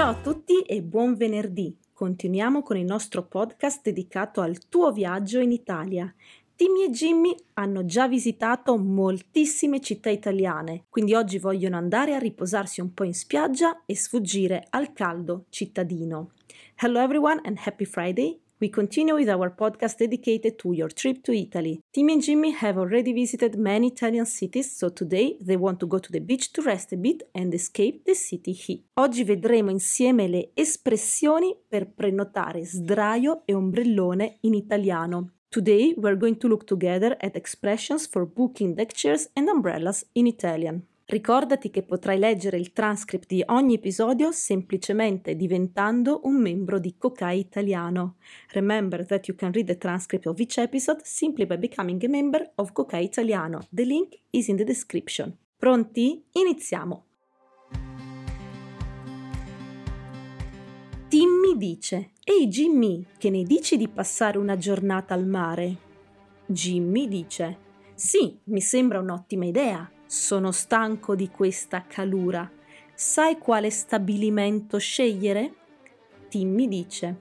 Ciao a tutti e buon venerdì. Continuiamo con il nostro podcast dedicato al tuo viaggio in Italia. Timmy e Jimmy hanno già visitato moltissime città italiane, quindi oggi vogliono andare a riposarsi un po' in spiaggia e sfuggire al caldo cittadino. Hello everyone and happy Friday! We continue with our podcast dedicated to your trip to Italy. Timmy and Jimmy have already visited many Italian cities, so today they want to go to the beach to rest a bit and escape the city heat. Oggi vedremo insieme le espressioni per prenotare sdraio e ombrellone in italiano. Today we're going to look together at expressions for booking deck chairs and umbrellas in Italian. Ricordati che potrai leggere il transcript di ogni episodio semplicemente diventando un membro di Kokai Italiano. Remember that you can read the transcript of each episode simply by becoming a member of Kokai Italiano. The link is in the description. Pronti? Iniziamo! Timmy dice: Ehi Jimmy, che ne dici di passare una giornata al mare? Jimmy dice: Sì, mi sembra un'ottima idea. Sono stanco di questa calura. Sai quale stabilimento scegliere? Timmy dice: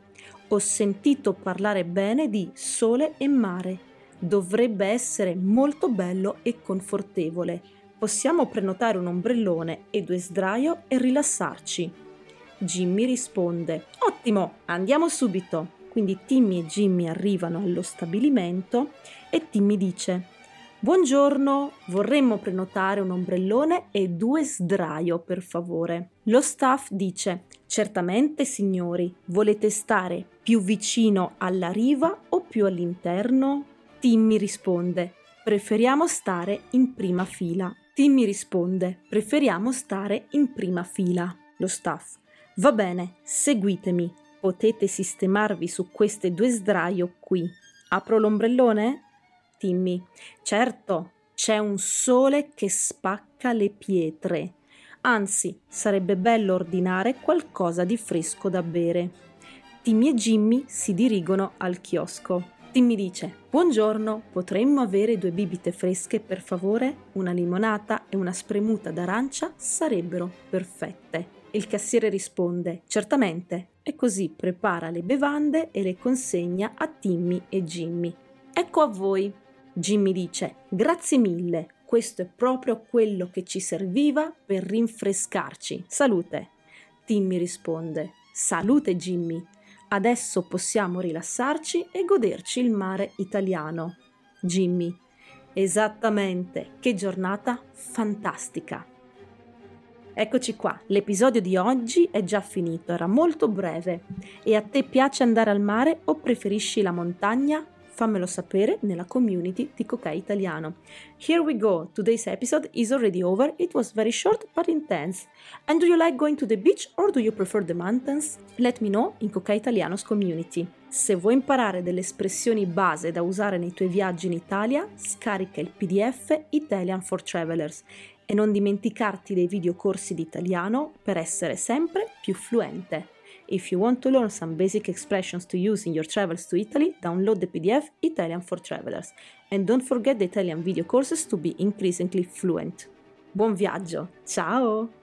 Ho sentito parlare bene di sole e mare. Dovrebbe essere molto bello e confortevole. Possiamo prenotare un ombrellone e due sdraio e rilassarci. Jimmy risponde: Ottimo, andiamo subito. Quindi Timmy e Jimmy arrivano allo stabilimento e Timmy dice: Buongiorno, vorremmo prenotare un ombrellone e due sdraio, per favore. Lo staff dice: Certamente, signori, volete stare più vicino alla riva o più all'interno? Timmy risponde: Preferiamo stare in prima fila. Timmy risponde: Preferiamo stare in prima fila. Lo staff: Va bene, seguitemi. Potete sistemarvi su queste due sdraio qui. Apro l'ombrellone? Timmy. Certo, c'è un sole che spacca le pietre. Anzi, sarebbe bello ordinare qualcosa di fresco da bere. Timmy e Jimmy si dirigono al chiosco. Timmy dice: Buongiorno, potremmo avere due bibite fresche per favore? Una limonata e una spremuta d'arancia sarebbero perfette. Il cassiere risponde: Certamente. E così prepara le bevande e le consegna a Timmy e Jimmy. Ecco a voi. Jimmy dice: Grazie mille, questo è proprio quello che ci serviva per rinfrescarci. Salute. Timmy risponde: Salute Jimmy. Adesso possiamo rilassarci e goderci il mare italiano. Jimmy: Esattamente, che giornata fantastica. Eccoci qua, l'episodio di oggi è già finito, era molto breve. E a te piace andare al mare o preferisci la montagna? Fammelo sapere nella community di Cocai Italiano. Here we go, today's episode is already over, it was very short but intense. And do you like going to the beach or do you prefer the mountains? Let me know in Cocai Italiano's community. Se vuoi imparare delle espressioni base da usare nei tuoi viaggi in Italia, scarica il PDF Italian for Travelers e non dimenticarti dei videocorsi di italiano per essere sempre più fluente. If you want to learn some basic expressions to use in your travels to Italy, download the PDF Italian for Travelers. And don't forget the Italian video courses to be increasingly fluent. Buon viaggio! Ciao!